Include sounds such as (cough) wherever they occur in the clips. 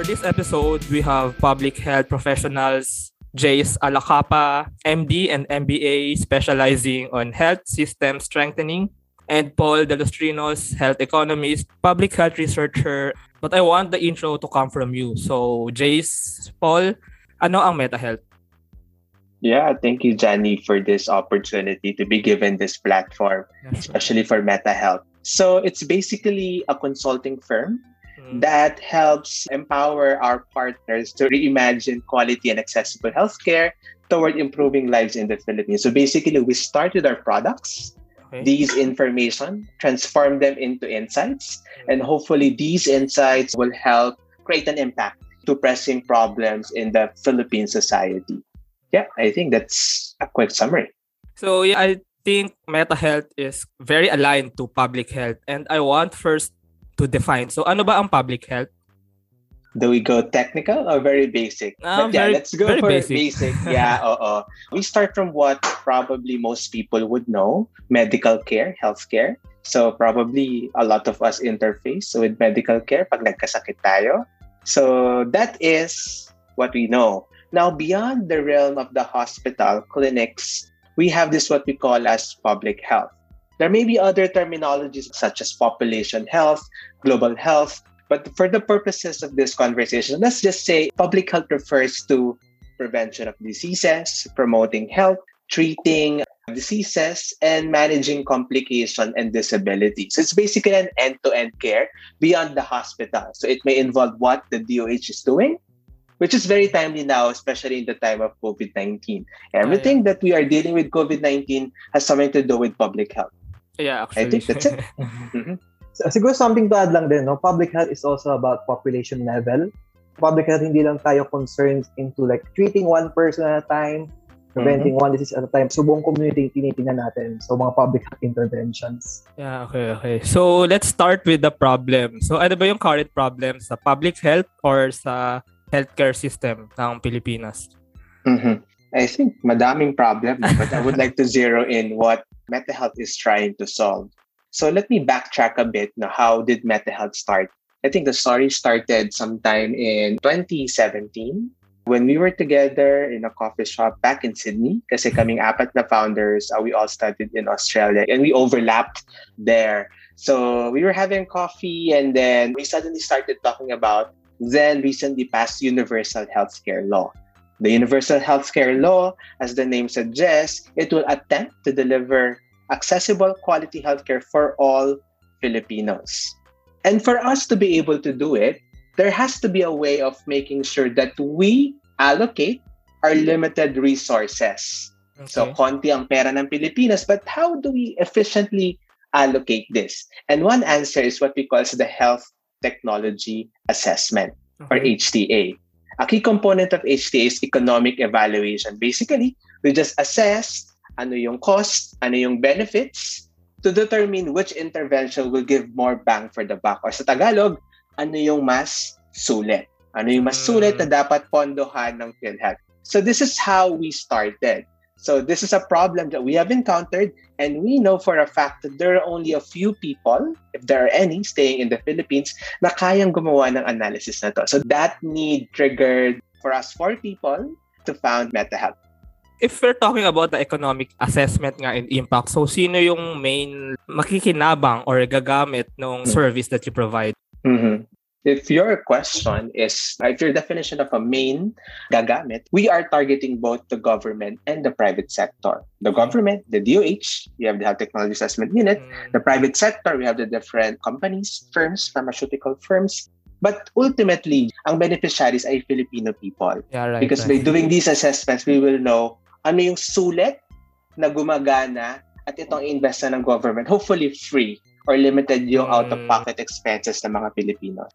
For this episode, we have public health professionals Jace Alacapa, MD and MBA specializing on health system strengthening, and Paul Delostrinos, health economist, public health researcher. But I want the intro to come from you. So, Jace, Paul, ano ang Meta Health? Yeah, thank you, Jenny, for this opportunity to be given this platform, especially for Meta Health. So it's basically a consulting firm mm-hmm. that helps empower our partners to reimagine quality and accessible healthcare toward improving lives in the Philippines. So basically, we started our products, okay. these information, transform them into insights, mm-hmm. and hopefully these insights will help create an impact to pressing problems in the Philippine society yeah, I think that's a quick summary. So yeah, I think Meta Health is very aligned to public health. And I want first to define. So ano ba ang public health? Do we go technical or very basic? Uh, but yeah, very, let's go for basic. basic. (laughs) yeah, oo. We start from what probably most people would know, medical care, healthcare. So probably a lot of us interface with medical care pag nagkasakit tayo. So that is what we know. Now, beyond the realm of the hospital, clinics, we have this what we call as public health. There may be other terminologies such as population health, global health, but for the purposes of this conversation, let's just say public health refers to prevention of diseases, promoting health, treating diseases, and managing complication and disability. So it's basically an end-to-end care beyond the hospital. So it may involve what the DOH is doing, which is very timely now, especially in the time of COVID 19. Everything yeah. that we are dealing with COVID 19 has something to do with public health. Yeah, actually. I think that's it. (laughs) mm-hmm. so, siguro something to add lang din, no? Public health is also about population level. Public health, hindi lang tayo concerned into like treating one person at a time, preventing mm-hmm. one disease at a time. So, buong community tinitingnan natin. So, mga public health interventions. Yeah, okay, okay. So, let's start with the problem. So, ano ba yung current problem sa public health or sa healthcare system ng Pilipinas? Mm-hmm. I think madaming problem, but I would like to zero in what MetaHealth is trying to solve. So let me backtrack a bit. Now, how did MetaHealth start? I think the story started sometime in 2017 when we were together in a coffee shop back in Sydney. Kasi kaming apat na founders, uh, we all studied in Australia and we overlapped there. So we were having coffee and then we suddenly started talking about then recently passed universal healthcare law. The universal healthcare law, as the name suggests, it will attempt to deliver accessible quality healthcare for all Filipinos. And for us to be able to do it, there has to be a way of making sure that we allocate our limited resources. Okay. So, konti ang pera ng Pilipinas, but how do we efficiently allocate this? And one answer is what we call the health Technology Assessment or HTA. A key component of HTA is economic evaluation. Basically, we just assess ano yung cost, ano yung benefits to determine which intervention will give more bang for the buck. Or sa Tagalog, ano yung mas sulit. Ano yung mas sulit na dapat pondohan ng PhilHealth. So this is how we started. So this is a problem that we have encountered and we know for a fact that there are only a few people, if there are any, staying in the Philippines na kayang gumawa ng analysis na to. So that need triggered for us four people to found MetaHealth. If we're talking about the economic assessment nga and impact, so sino yung main makikinabang or gagamit ng service that you provide? Mm-hmm. If your question is, if your definition of a main gagamit, we are targeting both the government and the private sector. The government, the DOH, we have the Health Technology Assessment Unit. Mm. The private sector, we have the different companies, firms, pharmaceutical firms. But ultimately, ang beneficiaries ay Filipino people. Yeah, right, because right. by doing these assessments, we will know ano yung sulit na gumagana at itong invest ng government. Hopefully free or limited yung mm. out-of-pocket expenses ng mga Pilipino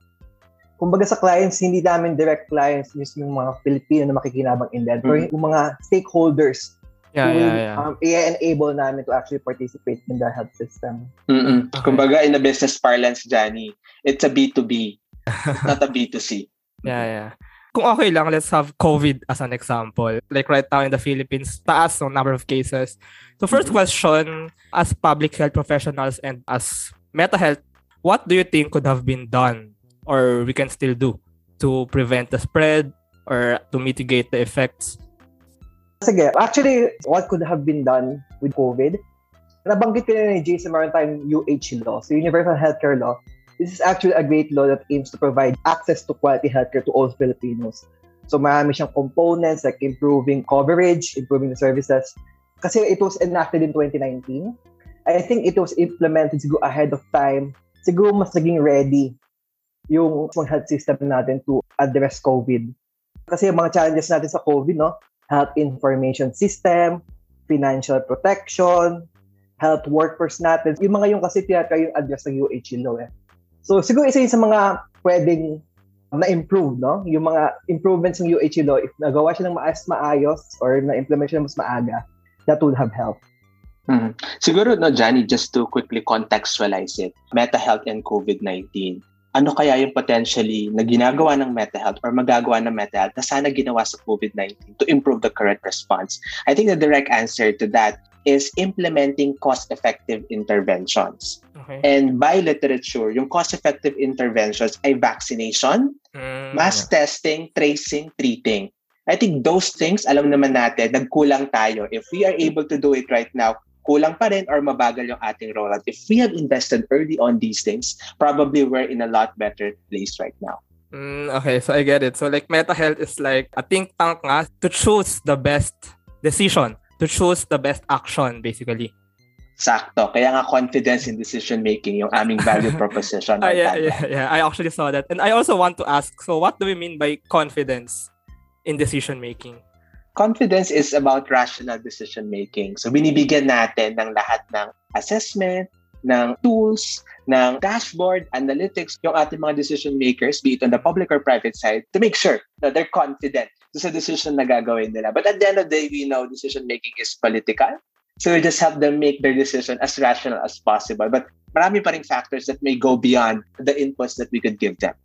kumbaga sa clients, hindi namin direct clients mismo yung mga Pilipino na makikinabang in that. Mm-hmm. yung mga stakeholders yeah, who yeah, yeah. Um, i-enable namin to actually participate in the health system. Mm-mm. Okay. Kumbaga, in a business parlance, Johnny, it's a B2B, (laughs) not a B2C. Yeah, yeah. Kung okay lang, let's have COVID as an example. Like right now in the Philippines, taas ng number of cases. So first mm-hmm. question, as public health professionals and as Meta Health, what do you think could have been done or we can still do to prevent the spread or to mitigate the effects? Sige, actually, what could have been done with COVID? Nabanggit ko na ni meron tayong UH law, so Universal Healthcare Law. This is actually a great law that aims to provide access to quality healthcare to all Filipinos. So marami siyang components like improving coverage, improving the services. Kasi it was enacted in 2019. I think it was implemented siguro ahead of time. Siguro mas naging ready yung health system natin to address COVID. Kasi yung mga challenges natin sa COVID, no? Health information system, financial protection, health workers natin. Yung mga yung kasi tinatry yung address ng UH law eh. So siguro isa yun sa mga pwedeng na-improve, no? Yung mga improvements ng UH law, if nagawa siya ng maayos maayos or na-implement siya mas maaga, that would have helped. Mm-hmm. Siguro, no, Johnny, just to quickly contextualize it, Meta Health and COVID-19 ano kaya yung potentially na ginagawa ng MetaHealth or magagawa ng MetaHealth na sana ginawa sa COVID-19 to improve the current response? I think the direct answer to that is implementing cost-effective interventions. Okay. And by literature, yung cost-effective interventions ay vaccination, mm, mass testing, tracing, treating. I think those things, alam naman natin, nagkulang tayo. If we are able to do it right now, kulang pa rin or mabagal yung ating rollout. If we have invested early on these things, probably we're in a lot better place right now. Mm, okay, so I get it. So like Meta Health is like a think tank nga to choose the best decision, to choose the best action basically. Sakto. Kaya nga confidence in decision making yung aming value (laughs) proposition. uh, yeah, yeah, yeah. I actually saw that. And I also want to ask, so what do we mean by confidence in decision making? Confidence is about rational decision making. So binibigyan natin ng lahat ng assessment, ng tools, ng dashboard, analytics, yung ating mga decision makers, be it on the public or private side, to make sure that they're confident sa decision na gagawin nila. But at the end of the day, we know decision making is political. So we just help them make their decision as rational as possible. But marami pa rin factors that may go beyond the inputs that we could give them.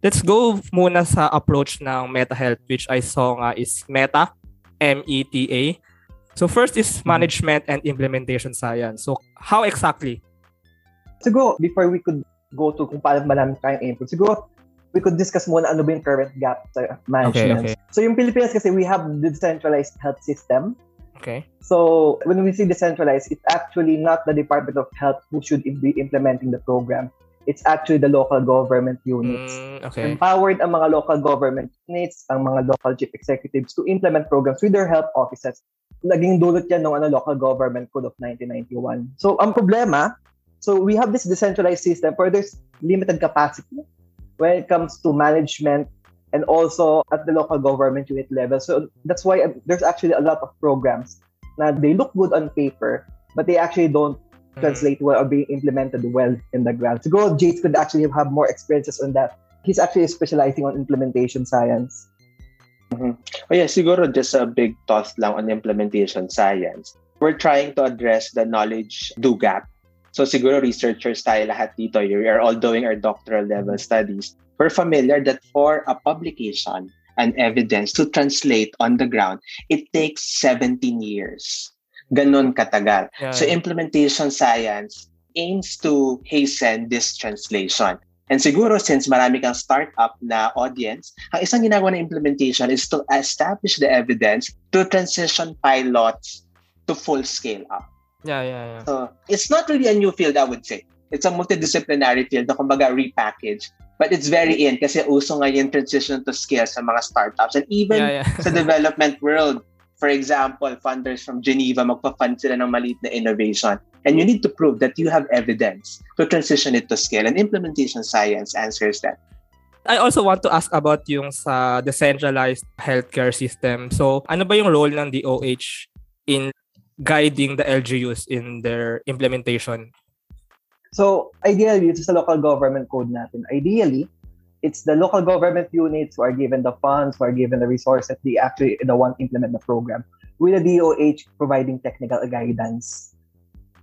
Let's go muna sa approach ng Meta Health which I saw nga is Meta, M-E-T-A. So first is mm-hmm. management and implementation science. So how exactly? Siguro, before we could go to kung paano ba namin kayang input, siguro we could discuss muna ano ba yung current gap sa management. Okay, okay. So yung Pilipinas kasi we have the decentralized health system. Okay. So when we say decentralized, it's actually not the Department of Health who should be implementing the program it's actually the local government units. Mm, okay. Empowered ang mga local government units, ang mga local chief executives to implement programs with their health offices. Naging dulot yan ng ano, local government code of 1991. So, ang problema, so we have this decentralized system where there's limited capacity when it comes to management and also at the local government unit level. So that's why uh, there's actually a lot of programs na they look good on paper, but they actually don't translate well or being implemented well in the ground. Siguro Jace could actually have more experiences on that. He's actually specializing on implementation science. Mm-hmm. Oh yeah, siguro just a big thought lang on implementation science. We're trying to address the knowledge do gap. So siguro researchers tayo lahat dito, we are all doing our doctoral level mm-hmm. studies. We're familiar that for a publication and evidence to translate on the ground, it takes 17 years ganon katagal. Yeah. So implementation science aims to hasten this translation. And siguro since marami kang startup na audience, ang isang ginagawa ng implementation is to establish the evidence to transition pilots to full scale up. Yeah, yeah, yeah. So it's not really a new field, I would say. It's a multidisciplinary field na kumbaga repackage. But it's very in kasi uso ngayon transition to scale sa mga startups. And even yeah, yeah. sa development world, For example, funders from Geneva, magpa-fund sila ng maliit na innovation. And you need to prove that you have evidence to transition it to scale. And implementation science answers that. I also want to ask about yung sa decentralized healthcare system. So, ano ba yung role ng DOH in guiding the LGUs in their implementation? So, ideally, ito sa local government code natin, ideally, it's the local government units who are given the funds, who are given the resources, they actually the one implement the program. With the DOH providing technical guidance.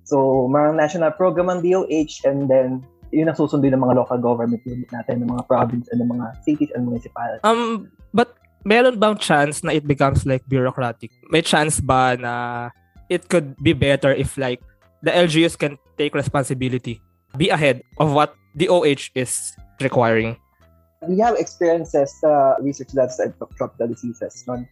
So, mga national program ang DOH and then yun ang susundin ng mga local government unit natin, ng mga province and ng mga cities and municipalities. Um, but meron bang chance na it becomes like bureaucratic? May chance ba na it could be better if like the LGUs can take responsibility, be ahead of what DOH is requiring? We have experiences sa research that sa tropical diseases. No?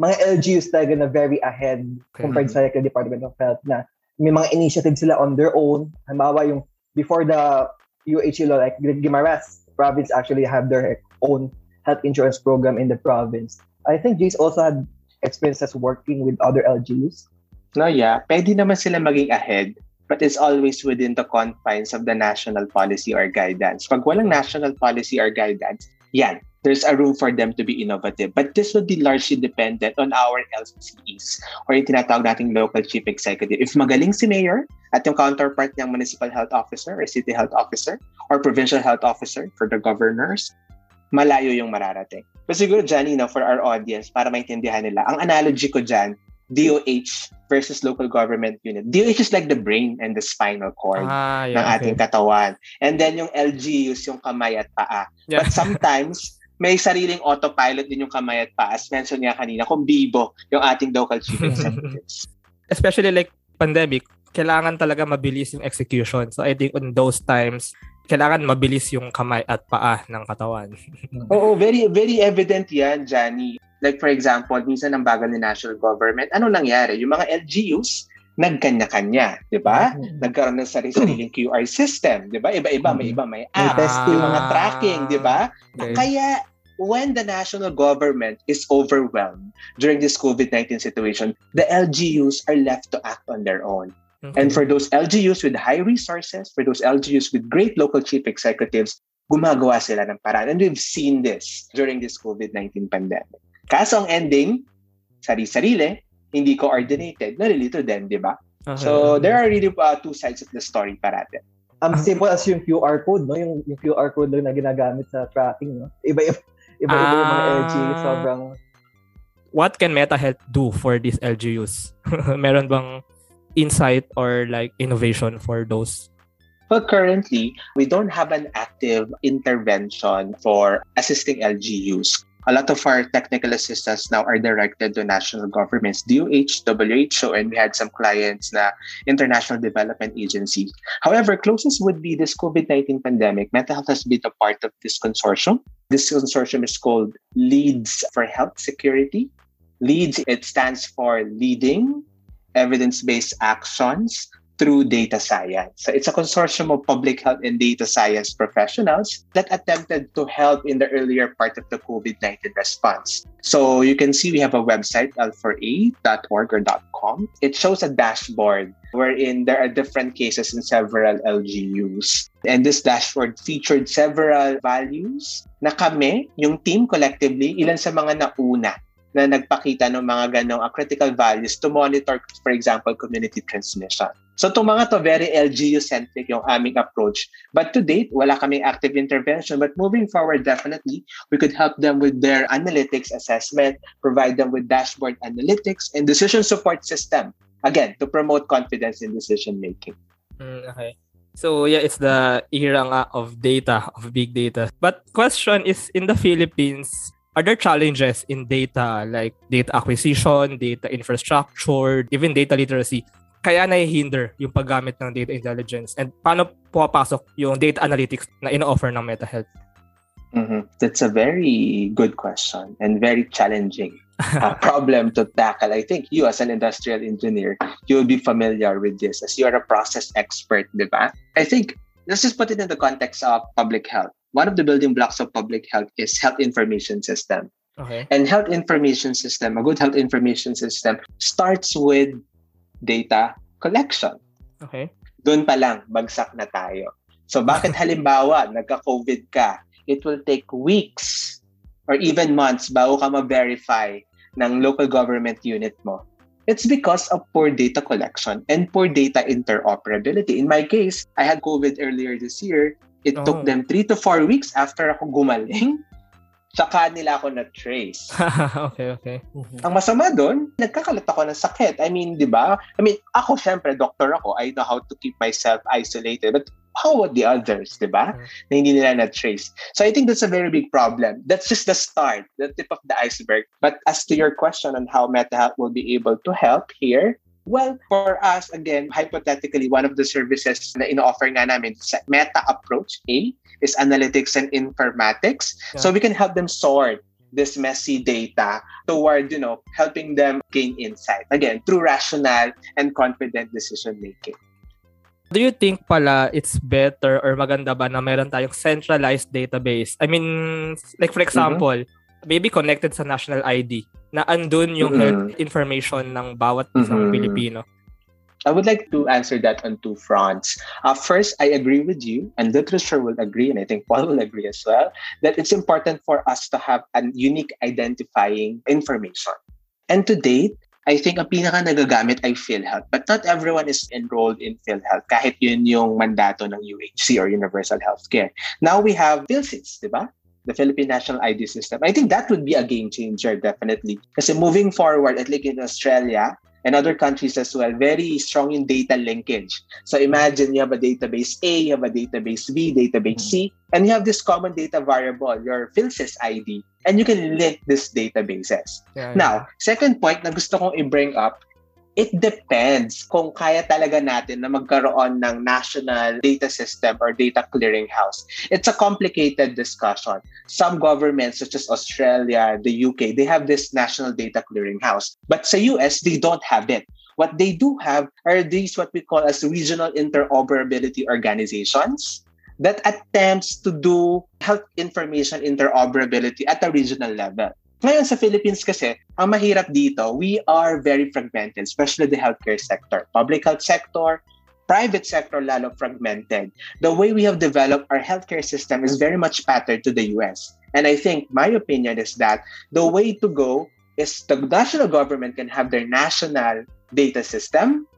Mga LGUs talaga na very ahead compared sa like, the Department of Health na may mga initiatives sila on their own. Halimbawa yung before the UHE law, like Guimaras province actually have their own health insurance program in the province. I think Jace also had experiences working with other LGUs. No, yeah. Pwede naman sila maging ahead but it's always within the confines of the national policy or guidance. Pag walang national policy or guidance, yan, there's a room for them to be innovative. But this would be largely dependent on our LCEs or yung tinatawag nating local chief executive. If magaling si mayor at yung counterpart niyang municipal health officer or city health officer or provincial health officer for the governors, malayo yung mararating. But siguro know, for our audience, para maintindihan nila, ang analogy ko dyan, DOH versus local government unit. DOH is like the brain and the spinal cord Ah, ng yeah, ating okay. katawan. And then yung LGUs, yung kamay at paa. Yeah. But sometimes, may sariling autopilot din yung kamay at paa. As mentioned nga kanina, kung bibo yung ating local chief (laughs) executives. Especially like pandemic, kailangan talaga mabilis yung execution. So I think on those times, kailangan mabilis yung kamay at paa ng katawan. (laughs) Oo, very very evident yan, Johnny. Like for example, minsan ang bagal ni national government, ano nangyari? Yung mga LGUs, nagkanya-kanya, di ba? Nagkaroon ng sarili-sariling (clears throat) QR system, di ba? Iba-iba, may iba, may May app, testing. yung mga tracking, di ba? Okay. Kaya when the national government is overwhelmed during this COVID-19 situation, the LGUs are left to act on their own. Okay. And for those LGUs with high resources, for those LGUs with great local chief executives, gumagawa sila ng paraan. And we've seen this during this COVID-19 pandemic. Kaso ang ending, sari-sarili, hindi coordinated, nalilito din, di ba? Okay. So there are really uh, two sides of the story parate. Ang simple as yung QR code, no? Yung, yung QR code lang na ginagamit sa tracking, no? Iba-iba, iba-iba yung mga Ah. LG. Sobrang, what can MetaHealth do for these LGUs? (laughs) Meron bang insight or like innovation for those? But currently, we don't have an active intervention for assisting LGUs. A lot of our technical assistance now are directed to national governments, DOH, WHO, and we had some clients na international development agencies. However, closest would be this COVID-19 pandemic. Mental health has been a part of this consortium. This consortium is called Leads for Health Security. Leads, it stands for Leading Evidence-Based Actions through data science. So it's a consortium of public health and data science professionals that attempted to help in the earlier part of the COVID-19 response. So you can see we have a website, l4a.org or .com. It shows a dashboard wherein there are different cases in several LGUs. And this dashboard featured several values na kami, yung team collectively, ilan sa mga nauna na nagpakita ng mga ganong uh, critical values to monitor, for example, community transmission. So itong mga to, very LGU-centric yung aming approach. But to date, wala kaming active intervention. But moving forward, definitely, we could help them with their analytics assessment, provide them with dashboard analytics, and decision support system. Again, to promote confidence in decision making. Mm, okay. So yeah, it's the era of data, of big data. But question is, in the Philippines, are there challenges in data like data acquisition, data infrastructure, even data literacy? Kaya nahihinder yung paggamit ng data intelligence and paano pumapasok yung data analytics na ino-offer ng MetaHealth? Mhm. That's a very good question and very challenging uh, (laughs) problem to tackle. I think you, as an industrial engineer, you will be familiar with this as you're a process expert, di ba? I think let's just put it in the context of public health. One of the building blocks of public health is health information system. Okay. And health information system, a good health information system starts with data collection. Okay. Doon pa lang, bagsak na tayo. So bakit (laughs) halimbawa, nagka-COVID ka, it will take weeks or even months bago ka ma-verify ng local government unit mo. It's because of poor data collection and poor data interoperability. In my case, I had COVID earlier this year. It Oh. took them three to four weeks after ako gumaling. Tsaka nila ako na-trace. (laughs) okay, okay. Ang masama doon, nagkakalat ako ng sakit. I mean, di ba? I mean, ako syempre, doctor ako. I know how to keep myself isolated. But how about the others, di ba? Mm. Na hindi nila na-trace. So I think that's a very big problem. That's just the start, the tip of the iceberg. But as to your question on how MetaHealth will be able to help here, Well, for us, again, hypothetically, one of the services na in-offer nga namin sa Meta Approach A is Analytics and Informatics. Yeah. So we can help them sort this messy data toward, you know, helping them gain insight. Again, through rational and confident decision making. Do you think pala it's better or maganda ba na meron tayong centralized database? I mean, like for example, maybe connected sa national ID na andun yung Mhm. health information ng bawat isang Mhm. Pilipino. I would like to answer that on two fronts. Uh, first, I agree with you, and literature will agree, and I think Paul will agree as well, that it's important for us to have a unique identifying information. And to date, I think ang pinaka nagagamit ay PhilHealth. But not everyone is enrolled in PhilHealth kahit yun yung mandato ng UHC or Universal Healthcare. Now we have PhilSys, di ba? The Philippine National ID System. I think that would be a game changer, definitely. Kasi moving forward, at least in Australia, and other countries as well, very strong in data linkage. So imagine you have a database A, you have a database B, database C, and you have this common data variable, your PhilSys ID, and you can link these databases. Yeah, Now, second point na gusto kong i-bring up, it depends kung kaya talaga natin na magkaroon ng national data system or data clearinghouse. It's a complicated discussion. Some governments such as Australia, the UK, they have this national data clearinghouse. But sa US, they don't have it. What they do have are these what we call as regional interoperability organizations that attempts to do health information interoperability at a regional level. Ngayon sa Philippines kasi, ang mahirap dito, we are very fragmented, especially the healthcare sector. Public health sector, private sector lalo fragmented. The way we have developed our healthcare system is very much patterned to the US. And I think my opinion is that the way to go is the national government can have their national data system,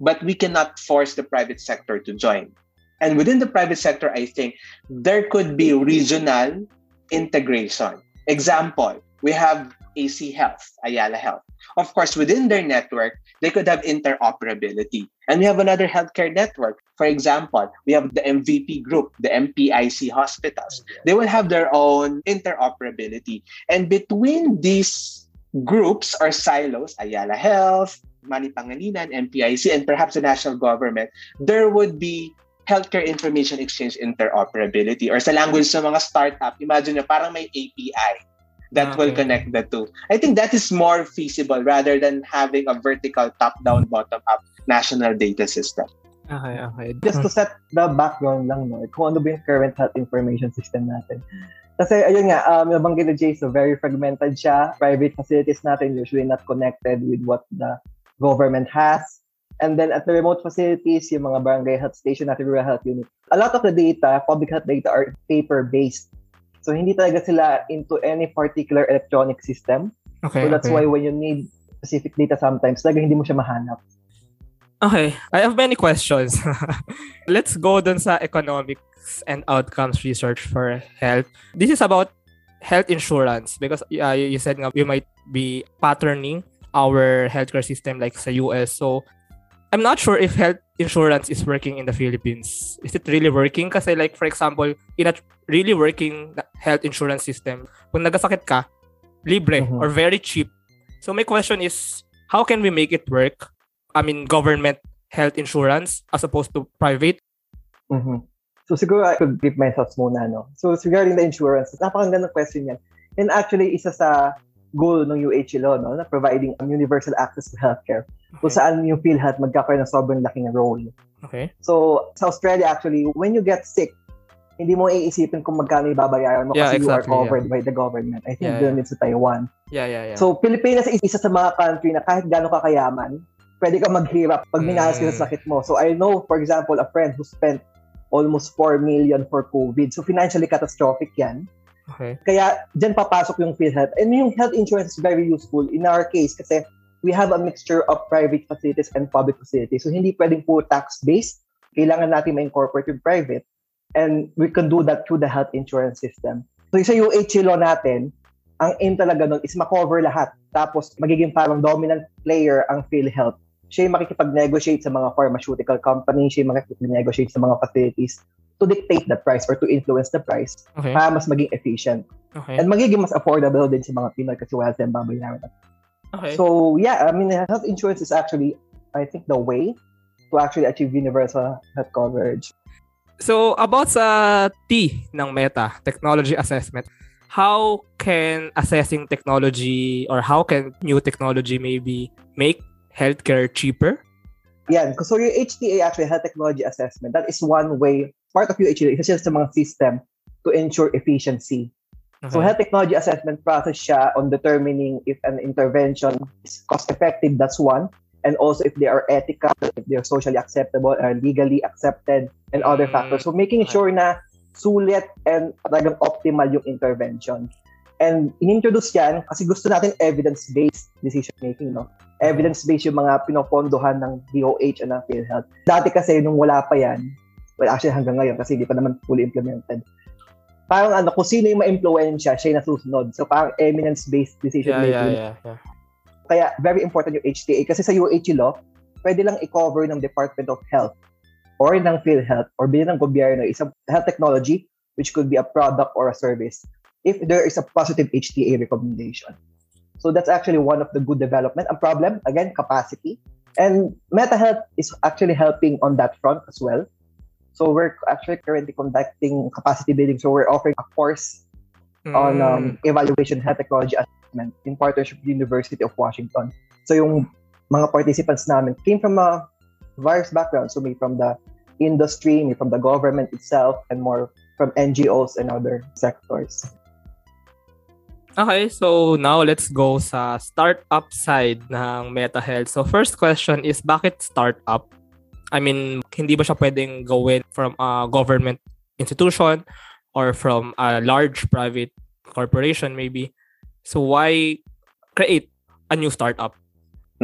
but we cannot force the private sector to join. And within the private sector, I think there could be regional integration. Example, we have AC Health, Ayala Health. Of course, within their network, they could have interoperability. And we have another healthcare network. For example, we have the MVP group, the MPIC hospitals. They will have their own interoperability. And between these groups or silos, Ayala Health, Mani Pangalinan, MPIC, and perhaps the national government, there would be healthcare information exchange interoperability. Or sa language ng mga startup, imagine nyo, parang may API that will Okay. connect the two. I think that is more feasible rather than having a vertical top-down, bottom-up national data system. Okay, okay. Just to set the background lang, no, kung ano ba yung current health information system natin. Kasi ayun nga, um, nabanggit ni Jay, so very fragmented siya. Private facilities natin usually not connected with what the government has. And then at the remote facilities, yung mga barangay health station natin, rural health unit, a lot of the data, public health data are paper-based. So hindi talaga sila into any particular electronic system. Okay, So that's okay. why when you need specific data sometimes, talaga hindi mo siya mahanap. Okay, I have many questions. (laughs) Let's go dun sa economics and outcomes research for health. This is about health insurance because uh, you said nga we might be patterning our healthcare system like sa US. So I'm not sure if health insurance is working in the Philippines. Is it really working? Kasi like for example, in a really working health insurance system, kung nagasakit ka, libre Mhm. or very cheap. So my question is, how can we make it work? I mean, government health insurance as opposed to private. Mhm. So siguro I could give my thoughts muna, no? So regarding the insurance, napakagandang question yan. And actually, isa sa goal ng UHLO, no, na providing universal access to healthcare, kung saan yung PhilHealth magkakaroon ng sobrang laking role. Okay. So sa Australia, actually, when you get sick, hindi mo iisipin kung magkano ibabayaran mo Yeah, kasi you are exactly, covered by the government. I think Yeah, doon din sa Taiwan. Yeah, yeah, yeah. So, Pilipinas is isa sa mga country na kahit gano'ng kakayaman, pwede ka maghirap pag minalas ka Mm. sa sakit mo. So, I know, for example, a friend who spent almost 4 million for COVID. So, financially catastrophic yan. Okay. Kaya, dyan papasok yung PhilHealth. And yung health insurance is very useful in our case kasi we have a mixture of private facilities and public facilities. So, hindi pwedeng po tax-based. Kailangan natin ma-incorporate yung private. And we can do that through the health insurance system. So, sa UHC law natin, ang aim talaga nun is makover lahat. Tapos, magiging parang dominant player ang PhilHealth. Siya yung makikipag-negotiate sa mga pharmaceutical companies, siya yung makikipag-negotiate sa mga facilities to dictate the price or to influence the price Okay. para mas maging efficient. Okay. And magiging mas affordable din sa mga Pinoy kasi wala silang babayaran. Okay. So, yeah, I mean, health insurance is actually I think, the way to actually achieve universal health coverage. So, about sa T ng Meta, Technology Assessment, how can assessing technology or how can new technology maybe make healthcare cheaper? Yeah, so your HTA actually health technology assessment, that is one way, part of your HTA, isa siya sa mga system to ensure efficiency. Okay. So health technology assessment process siya on determining if an intervention is cost effective, that's one. And also if they are ethical, if they are socially acceptable, or legally accepted, and other mm. factors. So making sure na sulit and talagang optimal yung intervention. And inintroduce yan kasi gusto natin evidence-based decision making, no? Evidence-based yung mga pinopondohan ng DOH and ng PhilHealth. Dati kasi nung wala pa yan, well actually hanggang ngayon kasi hindi pa naman fully implemented. Parang ano, kung sino yung ma-impluensya, siya yung nasusunod. So parang eminence-based decision making. Yeah, yeah, yeah. Kaya very important yung HTA kasi sa UH law, pwede lang i-cover ng Department of Health or ng PhilHealth or bilang ng gobyerno isang health technology which could be a product or a service if there is a positive HTA recommendation. So that's actually one of the good development. A problem, again, capacity. And MetaHealth is actually helping on that front as well. So we're actually currently conducting capacity building. So we're offering a course mm. on um, evaluation health technology assessment in partnership with the University of Washington. So yung mga participants namin came from a various backgrounds. So may from the industry, may from the government itself, and more from NGOs and other sectors. Okay, so now let's go sa startup side ng MetaHealth. So first question is, bakit startup? I mean, hindi ba siya pwedeng gawin from a government institution or from a large private corporation maybe? So why create a new startup?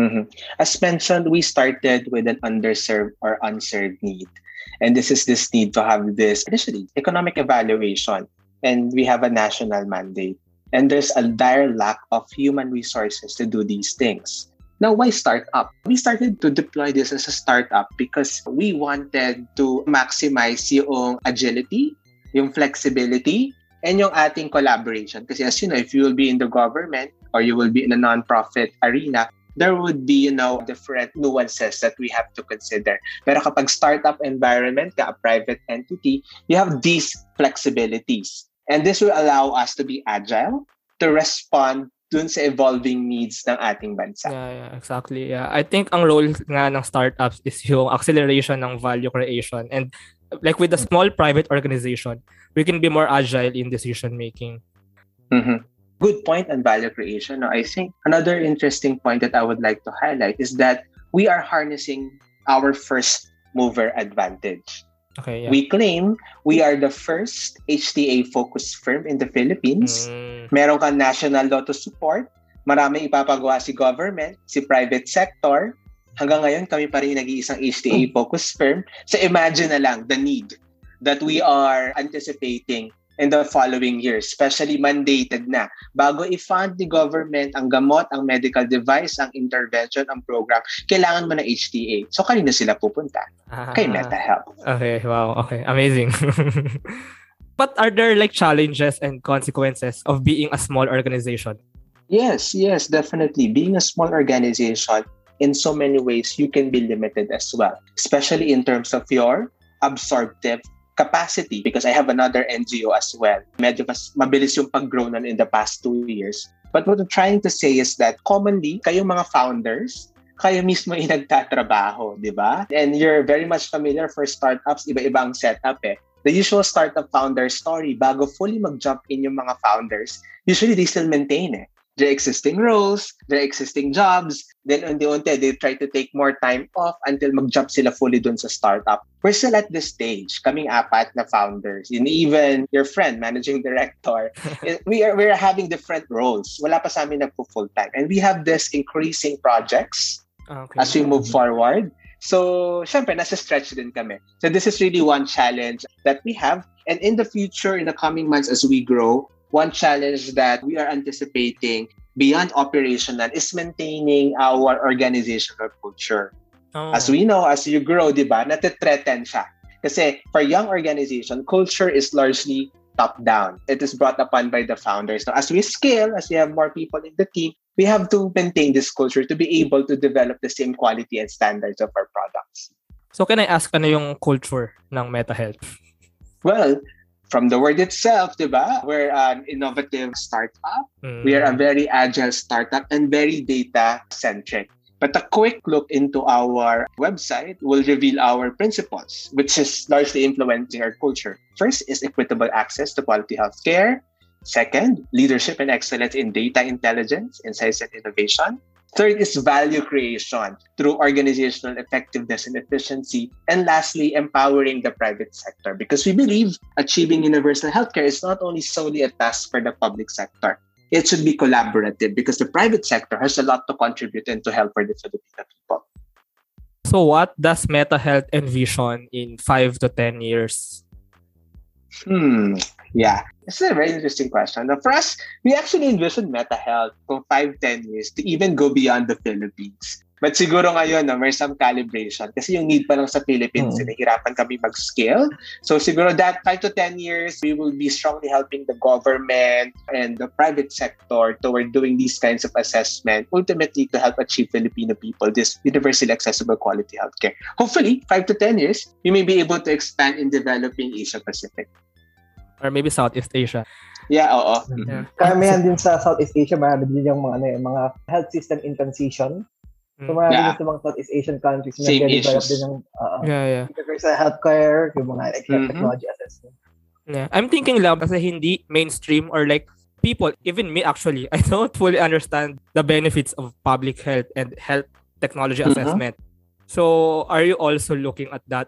Mm-hmm. As mentioned, we started with an underserved or unserved need. And this is this need to have this initially economic evaluation. And we have a national mandate. And there's a dire lack of human resources to do these things. Now, why startup? We started to deploy this as a startup because we wanted to maximize yung agility, yung flexibility, and yung ating collaboration. Kasi as you know, if you will be in the government or you will be in a non-profit arena, there would be, you know, different nuances that we have to consider. Pero kapag startup environment ka, a private entity, you have these flexibilities. And this will allow us to be agile, to respond dun sa evolving needs ng ating bansa. Yeah, yeah, exactly. Yeah. I think ang role nga ng startups is yung acceleration ng value creation. And like with a small private organization, we can be more agile in decision making. Mm-hmm good point on value creation. I think another interesting point that I would like to highlight is that we are harnessing our first mover advantage. Okay, yeah. We claim we are the first HTA focused firm in the Philippines. Mm. Meron kang national law to support. Marami ipapagawa si government, si private sector. Hanggang ngayon, kami pa rin nag-iisang HTA focused firm. So imagine na lang the need that we are anticipating in the following years, especially mandated na. Bago i-fund ni government ang gamot, ang medical device, ang intervention, ang program, kailangan mo na HTA. So, kanina sila pupunta? Ah, Kay MetaHealth. Okay, wow. Okay, amazing. (laughs) But are there like challenges and consequences of being a small organization? Yes, yes, definitely. Being a small organization, in so many ways, you can be limited as well, especially in terms of your absorptive capacity because I have another NGO as well. Medyo mas mabilis yung pag-grow nun in the past two years. But what I'm trying to say is that commonly, kayong mga founders, kayo mismo yung (laughs) nagtatrabaho, di ba? And you're very much familiar for startups, iba-iba ang setup eh. The usual startup founder story, bago fully mag-jump in yung mga founders, usually they still maintain eh their existing roles, their existing jobs. Then unti-unti, they try to take more time off until mag-jump sila fully dun sa startup. We're still at this stage, kaming apat na founders, and even your friend, managing director, (laughs) eh, we are we're having different roles. Wala pa sa amin nagpo full time. And we have this increasing projects okay. as we move forward. So, syempre, nasa stretch din kami. So, this is really one challenge that we have. And in the future, in the coming months, as we grow, one challenge that we are anticipating beyond operational is maintaining our organizational culture. Oh. As we know, as you grow, di ba, natitreaten siya. Kasi for young organization, culture is largely top-down. It is brought upon by the founders. Now, as we scale, as we have more people in the team, we have to maintain this culture to be able to develop the same quality and standards of our products. So can I ask ano yung culture ng Meta Health? Well, from the word itself, diba? We're an innovative startup. Mm. We are a very agile startup and very data centric. But a quick look into our website will reveal our principles, which is largely influencing our culture. First is equitable access to quality healthcare. Second, leadership and excellence in data intelligence, insights, and innovation. Third is value creation through organizational effectiveness and efficiency. And lastly, empowering the private sector because we believe achieving universal healthcare is not only solely a task for the public sector. It should be collaborative because the private sector has a lot to contribute and to help for the Filipino people. So what does Meta Health envision in 5 to 10 years? Hmm. Yeah. This is a very interesting question. Now, for us, we actually envision Meta Health for 5, 10 years to even go beyond the Philippines. But siguro ngayon, no, may some calibration. Kasi yung need pa lang sa Philippines, Mm. sinahirapan kami mag-scale. So siguro that 5 to 10 years, we will be strongly helping the government and the private sector toward doing these kinds of assessment, ultimately to help achieve Filipino people this universally accessible quality healthcare. Hopefully, 5 to 10 years, we may be able to expand in developing Asia Pacific. Or maybe Southeast Asia? Yeah, oo. Yeah. Karamihan din sa Southeast Asia, marami din yung mga, ano, eh, mga health system in transition. So, Mm. marami Yeah. sa mga Southeast Asian countries na Same nag-develop issues. din ng uh, Yeah, yeah. universal healthcare, yung mga like, Mhm. technology assessment. Yeah. I'm thinking lang kasi hindi mainstream or like people, even me actually, (laughs) I don't fully understand the benefits of public health and health technology Mhm. assessment. So, are you also looking at that?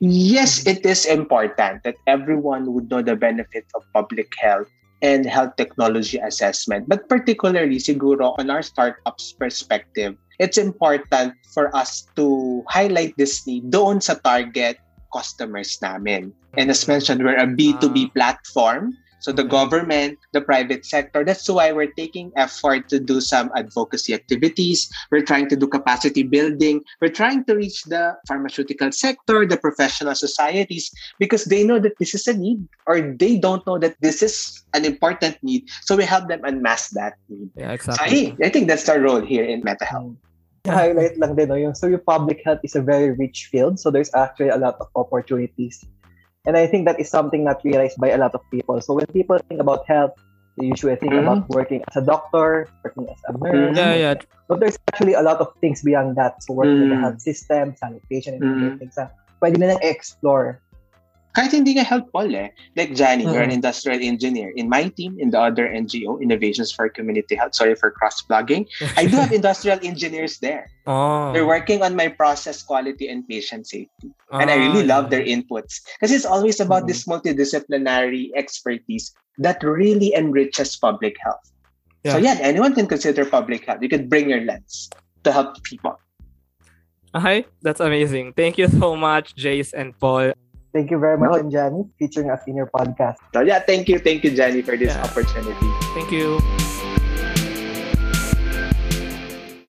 Yes, it is important that everyone would know the benefits of public health and health technology assessment. But particularly, siguro, on our startup's perspective, it's important for us to highlight this need doon sa target customers namin. And as mentioned, we're a B2B platform. So the Mhm. government, the private sector, that's why we're taking effort to do some advocacy activities. We're trying to do capacity building. We're trying to reach the pharmaceutical sector, the professional societies, because they know that this is a need or they don't know that this is an important need. So we help them unmask that need. Yeah, So exactly. hey, I think that's our role here in MetaHealth. Mm. Highlight lang din, no, yung, so yung public health is a very rich field, so there's actually a lot of opportunities. And I think that is something not realized by a lot of people. So when people think about health, they usually think Mhm. about working as a doctor, working as a nurse. Yeah, yeah. But there's actually a lot of things beyond that. So working in the health system, sanitation, and Mm. other things na pwede na explore. Kahit hindi nga health Paul eh. Like Johnny, you're an industrial engineer. In my team, in the other NGO, Innovations for Community Health, sorry for cross-blogging, I do have (laughs) industrial engineers there. oh. They're working on my process quality and patient safety. And I really love their inputs. Because it's always about Mhm. this multidisciplinary expertise that really enriches public health. So yeah, anyone can consider public health. You could bring your lens to help people. Okay, that's amazing. Thank you so much, Jace and Paul. Thank you very much, No. and Johnny, featuring us in your podcast. So yeah, thank you, thank you, Jenny, for this Yeah. opportunity. Thank you.